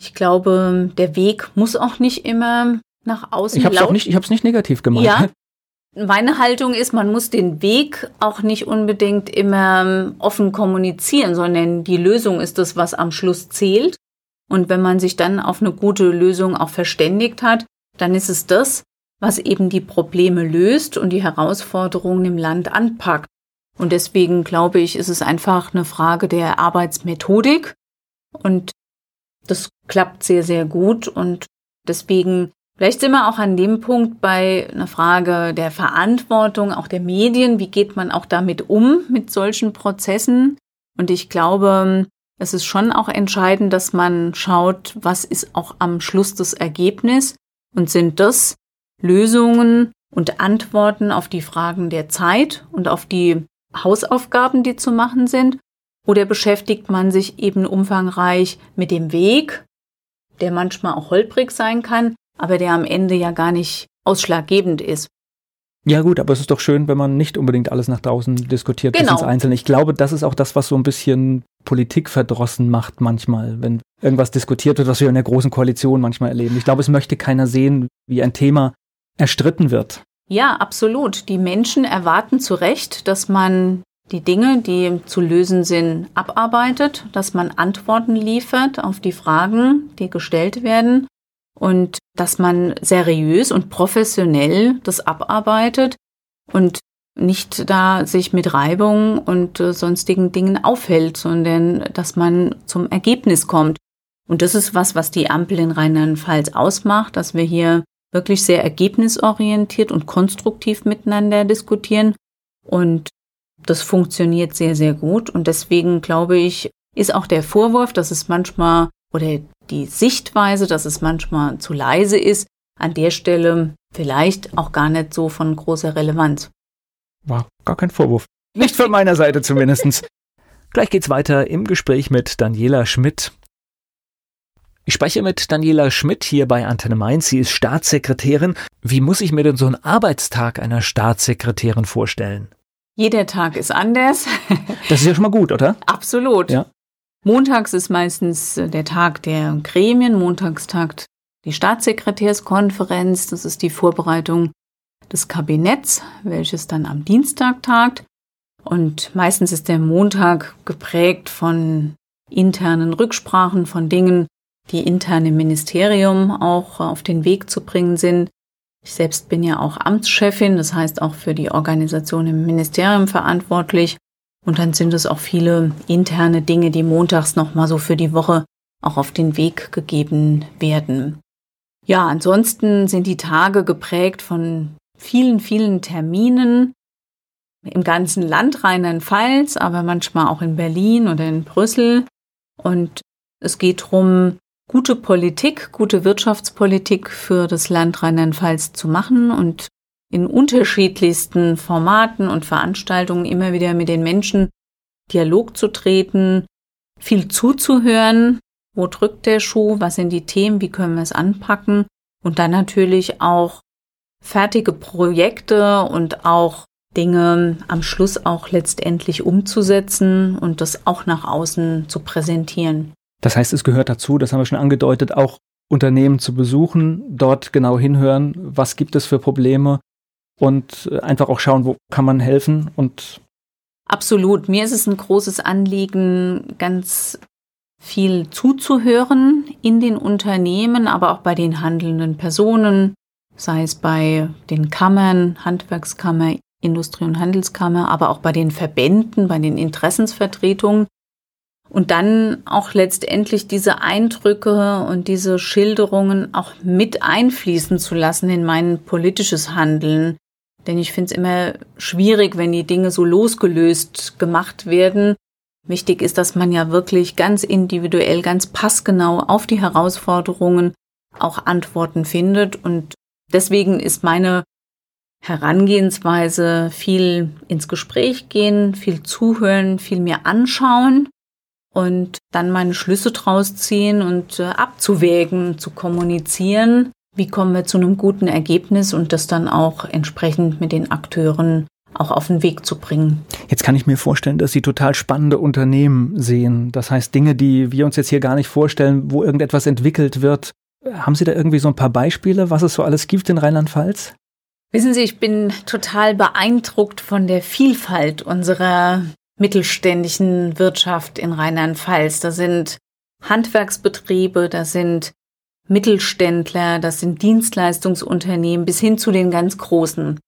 S2: Ich glaube, der Weg muss auch nicht immer nach außen
S1: ich hab's laut. Auch nicht, ich habe es nicht negativ gemacht.
S2: Ja. Meine Haltung ist, man muss den Weg auch nicht unbedingt immer offen kommunizieren, sondern die Lösung ist das, was am Schluss zählt. Und wenn man sich dann auf eine gute Lösung auch verständigt hat, dann ist es das. was eben die Probleme löst und die Herausforderungen im Land anpackt. Und deswegen glaube ich, ist es einfach eine Frage der Arbeitsmethodik und das klappt sehr, sehr gut und deswegen Vielleicht sind wir auch an dem Punkt bei einer Frage der Verantwortung, auch der Medien. Wie geht man auch damit um, mit solchen Prozessen? Und ich glaube, es ist schon auch entscheidend, dass man schaut, was ist auch am Schluss das Ergebnis und sind das Lösungen und Antworten auf die Fragen der Zeit und auf die Hausaufgaben, die zu machen sind? Oder beschäftigt man sich eben umfangreich mit dem Weg, der manchmal auch holprig sein kann, aber der am Ende ja gar nicht ausschlaggebend ist.
S1: Ja gut, aber es ist doch schön, wenn man nicht unbedingt alles nach draußen diskutiert genau. bis ins Einzelne. Ich glaube, das ist auch das, was so ein bisschen Politik verdrossen macht manchmal, wenn irgendwas diskutiert wird, was wir in der großen Koalition manchmal erleben. Ich glaube, es möchte keiner sehen, wie ein Thema erstritten wird.
S2: Ja, absolut. Die Menschen erwarten zu Recht, dass man die Dinge, die zu lösen sind, abarbeitet, dass man Antworten liefert auf die Fragen, die gestellt werden und dass man seriös und professionell das abarbeitet und nicht da sich mit Reibung und äh, sonstigen Dingen aufhält, sondern dass man zum Ergebnis kommt. Und das ist was, was die Ampel in Rheinland-Pfalz ausmacht, dass wir hier wirklich sehr ergebnisorientiert und konstruktiv miteinander diskutieren. Und das funktioniert sehr, sehr gut. Und deswegen glaube ich, ist auch der Vorwurf, dass es manchmal oder die Sichtweise, dass es manchmal zu leise ist, an der Stelle vielleicht auch gar nicht so von großer Relevanz.
S1: War gar kein Vorwurf. Nicht von meiner Seite zumindest. Gleich geht's weiter im Gespräch mit Daniela Schmidt. Ich spreche mit Daniela Schmidt hier bei Antenne Mainz. Sie ist Staatssekretärin. Wie muss ich mir denn so einen Arbeitstag einer Staatssekretärin vorstellen?
S2: Jeder Tag ist anders.
S1: Das ist ja schon mal gut, oder?
S2: Absolut. Ja. Montags ist meistens äh, der Tag der Gremien. Montags tagt die Staatssekretärskonferenz. Das ist die Vorbereitung des Kabinetts, welches dann am Dienstag tagt. Und meistens ist der Montag geprägt von internen Rücksprachen, von Dingen, die intern im Ministerium auch auf den Weg zu bringen sind. Ich selbst bin ja auch Amtschefin, das heißt auch für die Organisation im Ministerium verantwortlich. Und dann sind es auch viele interne Dinge, die montags nochmal so für die Woche auch auf den Weg gegeben werden. Ja, ansonsten sind die Tage geprägt von vielen, vielen Terminen im ganzen Land Rheinland-Pfalz, aber manchmal auch in Berlin oder in Brüssel. Und es geht darum, gute Politik, gute Wirtschaftspolitik für das Land Rheinland-Pfalz zu machen und in unterschiedlichsten Formaten und Veranstaltungen immer wieder mit den Menschen Dialog zu treten, viel zuzuhören, wo drückt der Schuh, was sind die Themen, wie können wir es anpacken? Und dann natürlich auch fertige Projekte und auch Dinge am Schluss auch letztendlich umzusetzen und das auch nach außen zu präsentieren.
S1: Das heißt, es gehört dazu, das haben wir schon angedeutet, auch Unternehmen zu besuchen, dort genau hinhören, was gibt es für Probleme, und äh, einfach auch schauen, wo kann man helfen und
S2: Absolut. Mir ist es ein großes Anliegen, ganz viel zuzuhören in den Unternehmen, aber auch bei den handelnden Personen, sei es bei den Kammern, Handwerkskammer, Industrie- und Handelskammer, aber auch bei den Verbänden, bei den Interessensvertretungen. Und dann auch letztendlich diese Eindrücke und diese Schilderungen auch mit einfließen zu lassen in mein politisches Handeln. Denn ich finde es immer schwierig, wenn die Dinge so losgelöst gemacht werden. Wichtig ist, dass man ja wirklich ganz individuell, ganz passgenau auf die Herausforderungen auch Antworten findet. Und deswegen ist meine Herangehensweise viel ins Gespräch gehen, viel zuhören, viel mehr anschauen und dann meine Schlüsse draus ziehen und äh, abzuwägen, zu kommunizieren wie kommen wir zu einem guten Ergebnis und das dann auch entsprechend mit den Akteuren auch auf den Weg zu bringen.
S1: Jetzt kann ich mir vorstellen, dass Sie total spannende Unternehmen sehen. Das heißt Dinge, die wir uns jetzt hier gar nicht vorstellen, wo irgendetwas entwickelt wird. Haben Sie da irgendwie so ein paar Beispiele, was es so alles gibt in Rheinland-Pfalz?
S2: Wissen Sie, ich bin total beeindruckt von der Vielfalt unserer mittelständischen Wirtschaft in Rheinland-Pfalz. Da sind Handwerksbetriebe, da sind Mittelständler, das sind Dienstleistungsunternehmen bis hin zu den ganz großen.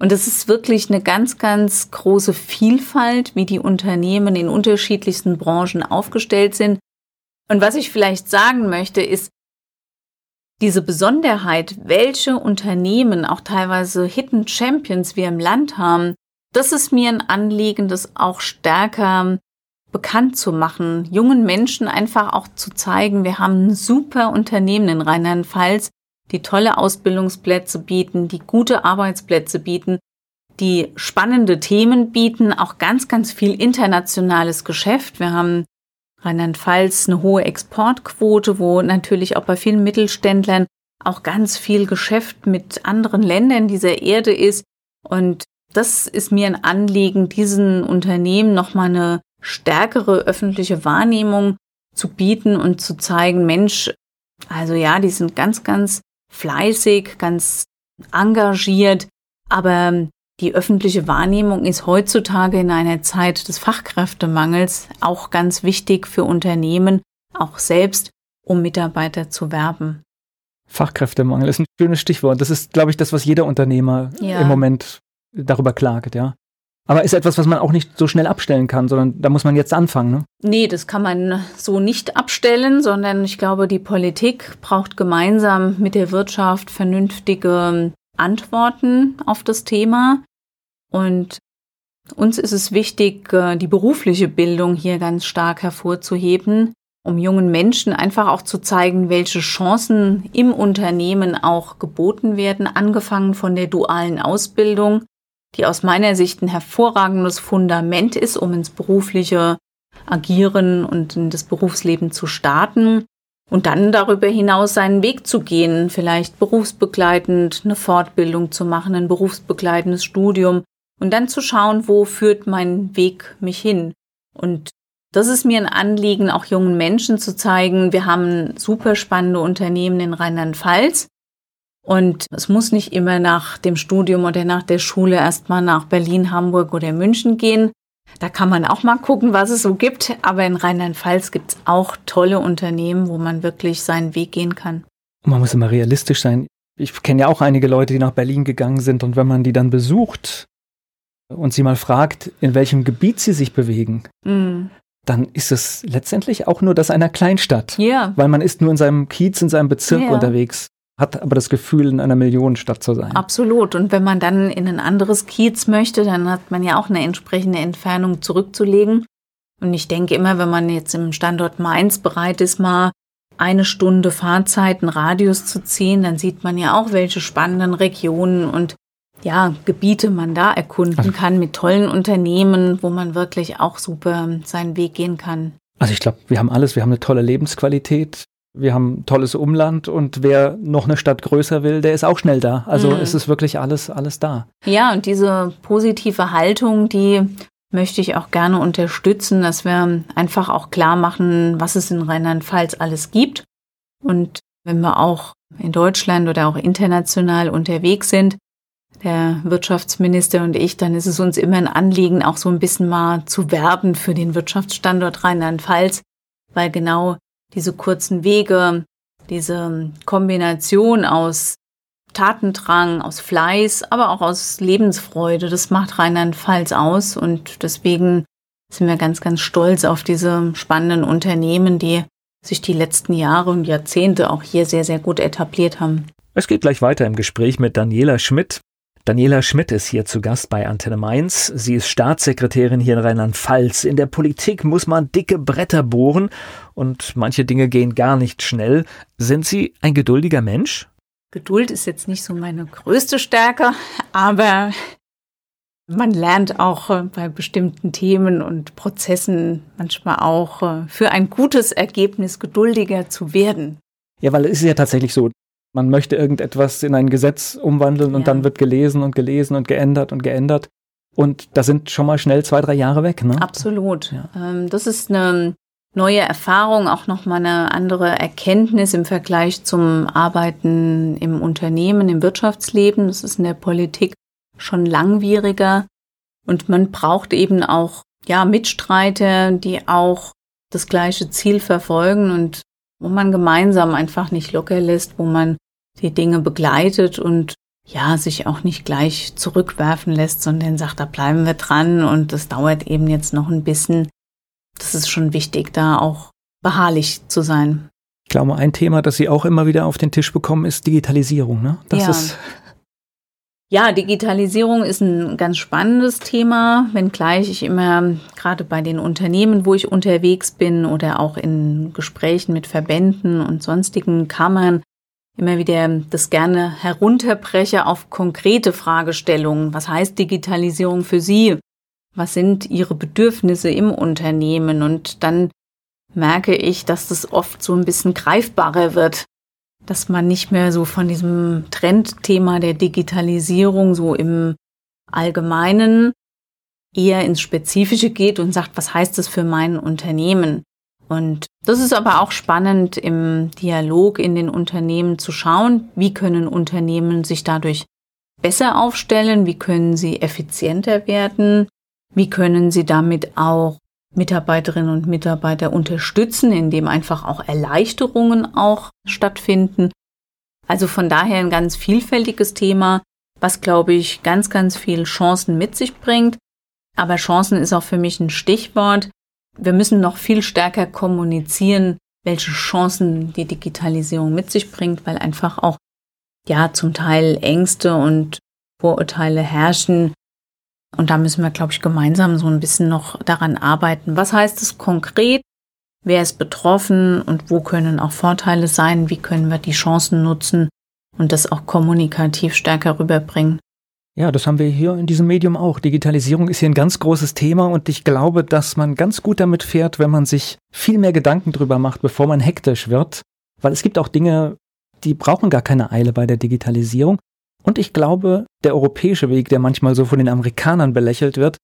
S2: Und es ist wirklich eine ganz, ganz große Vielfalt, wie die Unternehmen in unterschiedlichsten Branchen aufgestellt sind. Und was ich vielleicht sagen möchte, ist, diese Besonderheit, welche Unternehmen, auch teilweise Hidden Champions wir im Land haben, das ist mir ein Anliegen, das auch stärker bekannt zu machen, jungen Menschen einfach auch zu zeigen, wir haben ein super Unternehmen in Rheinland-Pfalz, die tolle Ausbildungsplätze bieten, die gute Arbeitsplätze bieten, die spannende Themen bieten, auch ganz, ganz viel internationales Geschäft. Wir haben Rheinland-Pfalz eine hohe Exportquote, wo natürlich auch bei vielen Mittelständlern auch ganz viel Geschäft mit anderen Ländern dieser Erde ist. Und das ist mir ein Anliegen, diesen Unternehmen nochmal eine stärkere öffentliche Wahrnehmung zu bieten und zu zeigen, Mensch, also ja, die sind ganz, ganz fleißig, ganz engagiert, aber die öffentliche Wahrnehmung ist heutzutage in einer Zeit des Fachkräftemangels auch ganz wichtig für Unternehmen, auch selbst, um Mitarbeiter zu werben.
S1: Fachkräftemangel ist ein schönes Stichwort. Das ist, glaube ich, das, was jeder Unternehmer ja. im Moment darüber klagt, ja. Aber ist etwas, was man auch nicht so schnell abstellen kann, sondern da muss man jetzt anfangen, ne?
S2: Nee, das kann man so nicht abstellen, sondern ich glaube, die Politik braucht gemeinsam mit der Wirtschaft vernünftige Antworten auf das Thema. Und uns ist es wichtig, äh, die berufliche Bildung hier ganz stark hervorzuheben, um jungen Menschen einfach auch zu zeigen, welche Chancen im Unternehmen auch geboten werden, angefangen von der dualen Ausbildung die aus meiner Sicht ein hervorragendes Fundament ist, um ins berufliche Agieren und in das Berufsleben zu starten und dann darüber hinaus seinen Weg zu gehen, vielleicht berufsbegleitend eine Fortbildung zu machen, ein berufsbegleitendes Studium und dann zu schauen, wo führt mein Weg mich hin. Und das ist mir ein Anliegen, auch jungen Menschen zu zeigen, wir haben super spannende Unternehmen in Rheinland-Pfalz, und es muss nicht immer nach dem Studium oder nach der Schule erstmal nach Berlin, Hamburg oder München gehen. Da kann man auch mal gucken, was es so gibt. Aber in Rheinland-Pfalz gibt es auch tolle Unternehmen, wo man wirklich seinen Weg gehen kann.
S1: Man muss immer realistisch sein. Ich kenne ja auch einige Leute, die nach Berlin gegangen sind. Und wenn man die dann besucht und sie mal fragt, in welchem Gebiet sie sich bewegen, mm. dann ist es letztendlich auch nur das einer Kleinstadt. Ja. Yeah. Weil man ist nur in seinem Kiez, in seinem Bezirk yeah. unterwegs hat aber das Gefühl, in einer Millionenstadt zu sein.
S2: Absolut. Und wenn man dann in ein anderes Kiez möchte, dann hat man ja auch eine entsprechende Entfernung zurückzulegen. Und ich denke immer, wenn man jetzt im Standort Mainz bereit ist, mal eine Stunde Fahrzeit, einen Radius zu ziehen, dann sieht man ja auch, welche spannenden Regionen und ja, Gebiete man da erkunden kann mit tollen Unternehmen, wo man wirklich auch super seinen Weg gehen kann.
S1: Also ich glaube, wir haben alles. Wir haben eine tolle Lebensqualität. Wir haben tolles Umland und wer noch eine Stadt größer will, der ist auch schnell da. Also mhm. es ist wirklich alles, alles da.
S2: Ja, und diese positive Haltung, die möchte ich auch gerne unterstützen, dass wir einfach auch klar machen, was es in Rheinland-Pfalz alles gibt. Und wenn wir auch in Deutschland oder auch international unterwegs sind, der Wirtschaftsminister und ich, dann ist es uns immer ein Anliegen, auch so ein bisschen mal zu werben für den Wirtschaftsstandort Rheinland-Pfalz, weil genau diese kurzen Wege, diese Kombination aus Tatendrang, aus Fleiß, aber auch aus Lebensfreude, das macht Rheinland-Pfalz aus und deswegen sind wir ganz, ganz stolz auf diese spannenden Unternehmen, die sich die letzten Jahre und Jahrzehnte auch hier sehr, sehr gut etabliert haben.
S1: Es geht gleich weiter im Gespräch mit Daniela Schmidt. Daniela Schmidt ist hier zu Gast bei Antenne Mainz. Sie ist Staatssekretärin hier in Rheinland-Pfalz. In der Politik muss man dicke Bretter bohren und manche Dinge gehen gar nicht schnell. Sind Sie ein geduldiger Mensch?
S2: Geduld ist jetzt nicht so meine größte Stärke, aber man lernt auch äh, bei bestimmten Themen und Prozessen manchmal auch äh, für ein gutes Ergebnis geduldiger zu werden.
S1: Ja, weil es ist ja tatsächlich so, man möchte irgendetwas in ein Gesetz umwandeln und ja. dann wird gelesen und gelesen und geändert und geändert. Und da sind schon mal schnell zwei, drei Jahre weg. Ne?
S2: Absolut. Ja. Ähm, das ist eine neue Erfahrung, auch nochmal eine andere Erkenntnis im Vergleich zum Arbeiten im Unternehmen, im Wirtschaftsleben. Das ist in der Politik schon langwieriger. Und man braucht eben auch ja, Mitstreiter, die auch das gleiche Ziel verfolgen und wo man gemeinsam einfach nicht locker lässt, wo man die Dinge begleitet und ja, sich auch nicht gleich zurückwerfen lässt, sondern sagt, da bleiben wir dran und das dauert eben jetzt noch ein bisschen. Das ist schon wichtig, da auch beharrlich zu sein.
S1: Ich glaube, ein Thema, das Sie auch immer wieder auf den Tisch bekommen, ist Digitalisierung. Ne? Das
S2: ja.
S1: ist
S2: ja, Digitalisierung ist ein ganz spannendes Thema, wenngleich ich immer gerade bei den Unternehmen, wo ich unterwegs bin oder auch in Gesprächen mit Verbänden und sonstigen Kammern immer wieder das gerne herunterbreche auf konkrete Fragestellungen. Was heißt Digitalisierung für Sie? Was sind Ihre Bedürfnisse im Unternehmen? Und dann merke ich, dass das oft so ein bisschen greifbarer wird dass man nicht mehr so von diesem Trendthema der Digitalisierung so im Allgemeinen eher ins Spezifische geht und sagt, was heißt das für mein Unternehmen? Und das ist aber auch spannend im Dialog in den Unternehmen zu schauen, wie können Unternehmen sich dadurch besser aufstellen, wie können sie effizienter werden, wie können sie damit auch Mitarbeiterinnen und Mitarbeiter unterstützen, indem einfach auch Erleichterungen auch stattfinden. Also von daher ein ganz vielfältiges Thema, was glaube ich ganz, ganz viel Chancen mit sich bringt. Aber Chancen ist auch für mich ein Stichwort. Wir müssen noch viel stärker kommunizieren, welche Chancen die Digitalisierung mit sich bringt, weil einfach auch ja zum Teil Ängste und Vorurteile herrschen, und da müssen wir, glaube ich, gemeinsam so ein bisschen noch daran arbeiten. Was heißt es konkret? Wer ist betroffen und wo können auch Vorteile sein? Wie können wir die Chancen nutzen und das auch kommunikativ stärker rüberbringen?
S1: Ja, das haben wir hier in diesem Medium auch. Digitalisierung ist hier ein ganz großes Thema und ich glaube, dass man ganz gut damit fährt, wenn man sich viel mehr Gedanken drüber macht, bevor man hektisch wird. Weil es gibt auch Dinge, die brauchen gar keine Eile bei der Digitalisierung. Und ich glaube, der europäische Weg, der manchmal so von den Amerikanern belächelt wird,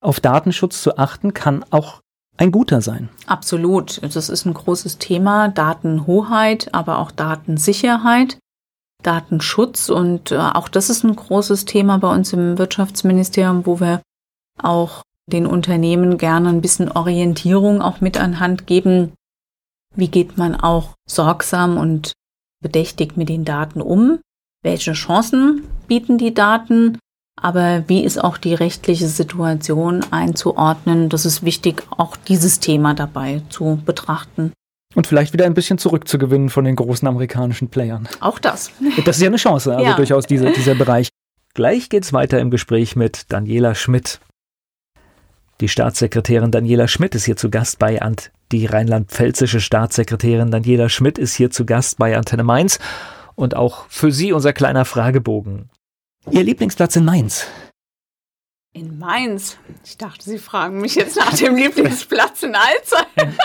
S1: auf Datenschutz zu achten, kann auch ein guter sein.
S2: Absolut. Das ist ein großes Thema. Datenhoheit, aber auch Datensicherheit, Datenschutz. Und äh, auch das ist ein großes Thema bei uns im Wirtschaftsministerium, wo wir auch den Unternehmen gerne ein bisschen Orientierung auch mit an Hand geben. Wie geht man auch sorgsam und bedächtig mit den Daten um? Welche Chancen bieten die Daten, aber wie ist auch die rechtliche Situation einzuordnen. Das ist wichtig, auch dieses Thema dabei zu betrachten.
S1: Und vielleicht wieder ein bisschen zurückzugewinnen von den großen amerikanischen Playern.
S2: Auch das.
S1: Das ist ja eine Chance, also ja. durchaus dieser, dieser Bereich. Gleich geht's weiter im Gespräch mit Daniela Schmidt. Die Staatssekretärin Daniela Schmidt ist hier zu Gast bei Ant. Die rheinland-pfälzische Staatssekretärin Daniela Schmidt ist hier zu Gast bei Antenne Mainz und auch für Sie unser kleiner Fragebogen. Ihr Lieblingsplatz in Mainz?
S2: In Mainz? Ich dachte, Sie fragen mich jetzt nach dem Lieblingsplatz in Alzey.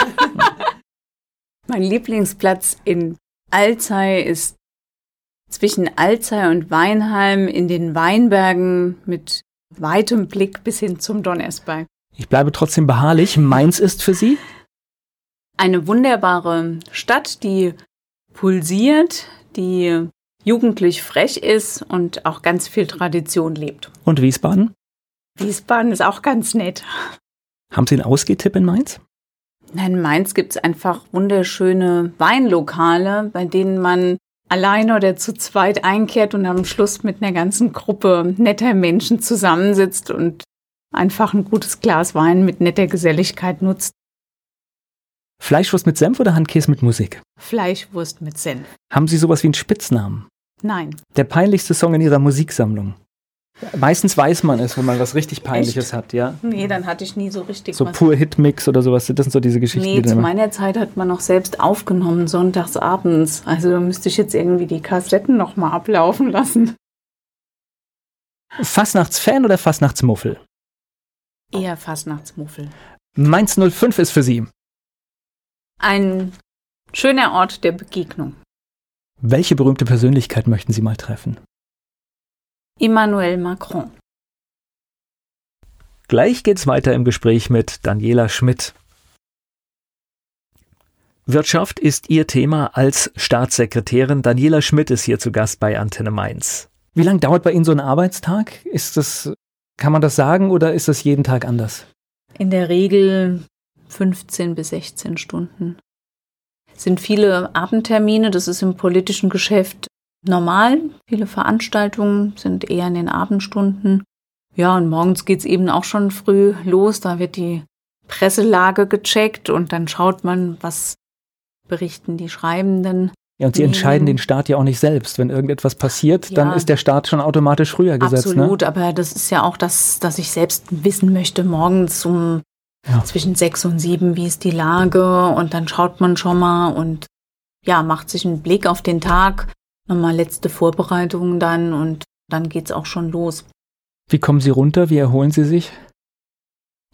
S2: mein Lieblingsplatz in Alzey ist zwischen Alzey und Weinheim in den Weinbergen mit weitem Blick bis hin zum Donnersberg.
S1: Ich bleibe trotzdem beharrlich. Mainz ist für Sie?
S2: Eine wunderbare Stadt, die pulsiert, die jugendlich frech ist und auch ganz viel Tradition lebt.
S1: Und Wiesbaden?
S2: Wiesbaden ist auch ganz nett.
S1: Haben Sie einen Ausgehtipp in Mainz?
S2: Nein, in Mainz gibt es einfach wunderschöne Weinlokale, bei denen man alleine oder zu zweit einkehrt und am Schluss mit einer ganzen Gruppe netter Menschen zusammensitzt und einfach ein gutes Glas Wein mit netter Geselligkeit nutzt.
S1: Fleischwurst mit Senf oder Handkäse mit Musik?
S2: Fleischwurst mit Senf.
S1: Haben Sie sowas wie einen Spitznamen?
S2: Nein.
S1: Der peinlichste Song in Ihrer Musiksammlung? Meistens weiß man es, wenn man was richtig Peinliches Echt? hat, ja.
S2: Nee, dann hatte ich nie so richtig
S1: so
S2: was.
S1: pur Hitmix oder sowas, das sind so diese Geschichten.
S2: Nee, zu meiner Zeit hat man noch selbst aufgenommen, sonntags abends. Also da müsste ich jetzt irgendwie die Kassetten nochmal ablaufen lassen.
S1: Fastnachtsfan oder Fastnachtsmuffel?
S2: Eher Fastnachtsmuffel.
S1: Mainz 05 ist für Sie
S2: ein schöner Ort der Begegnung.
S1: Welche berühmte Persönlichkeit möchten Sie mal treffen?
S2: Emmanuel Macron.
S1: Gleich geht's weiter im Gespräch mit Daniela Schmidt. Wirtschaft ist ihr Thema als Staatssekretärin. Daniela Schmidt ist hier zu Gast bei Antenne Mainz. Wie lange dauert bei Ihnen so ein Arbeitstag? Ist das, kann man das sagen oder ist das jeden Tag anders?
S2: In der Regel 15 bis 16 Stunden. sind viele Abendtermine. Das ist im politischen Geschäft normal. Viele Veranstaltungen sind eher in den Abendstunden. Ja, und morgens geht's eben auch schon früh los. Da wird die Presselage gecheckt und dann schaut man, was berichten die Schreibenden.
S1: Ja, und Sie entscheiden den Start ja auch nicht selbst. Wenn irgendetwas passiert, ja, dann ist der Start schon automatisch früher gesetzt.
S2: Ne? Absolut, ne? aber das ist ja auch das, dass ich selbst wissen möchte, morgens um ja. zwischen sechs und sieben, wie ist die Lage und dann schaut man schon mal und ja, macht sich einen Blick auf den Tag, nochmal letzte Vorbereitungen dann und dann geht's auch schon los.
S1: Wie kommen Sie runter? Wie erholen Sie sich?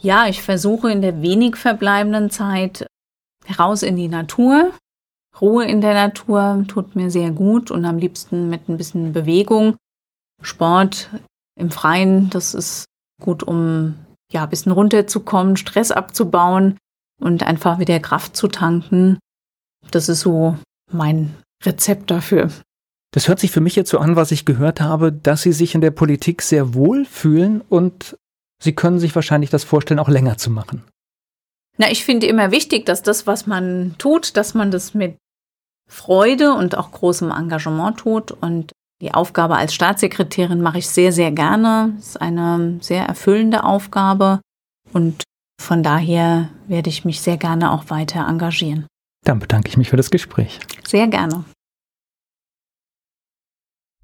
S2: Ja, ich versuche in der wenig verbleibenden Zeit raus in die Natur. Ruhe in der Natur tut mir sehr gut und am liebsten mit ein bisschen Bewegung. Sport im Freien, das ist gut, um ja, ein bisschen runterzukommen, Stress abzubauen und einfach wieder Kraft zu tanken. Das ist so mein Rezept dafür.
S1: Das hört sich für mich jetzt so an, was ich gehört habe, dass Sie sich in der Politik sehr wohl fühlen und Sie können sich wahrscheinlich das vorstellen, auch länger zu machen.
S2: Na, ich finde immer wichtig, dass das, was man tut, dass man das mit Freude und auch großem Engagement tut. Und die Aufgabe als Staatssekretärin mache ich sehr, sehr gerne. Es ist eine sehr erfüllende Aufgabe. Und von daher werde ich mich sehr gerne auch weiter engagieren.
S1: Dann bedanke ich mich für das Gespräch.
S2: Sehr gerne.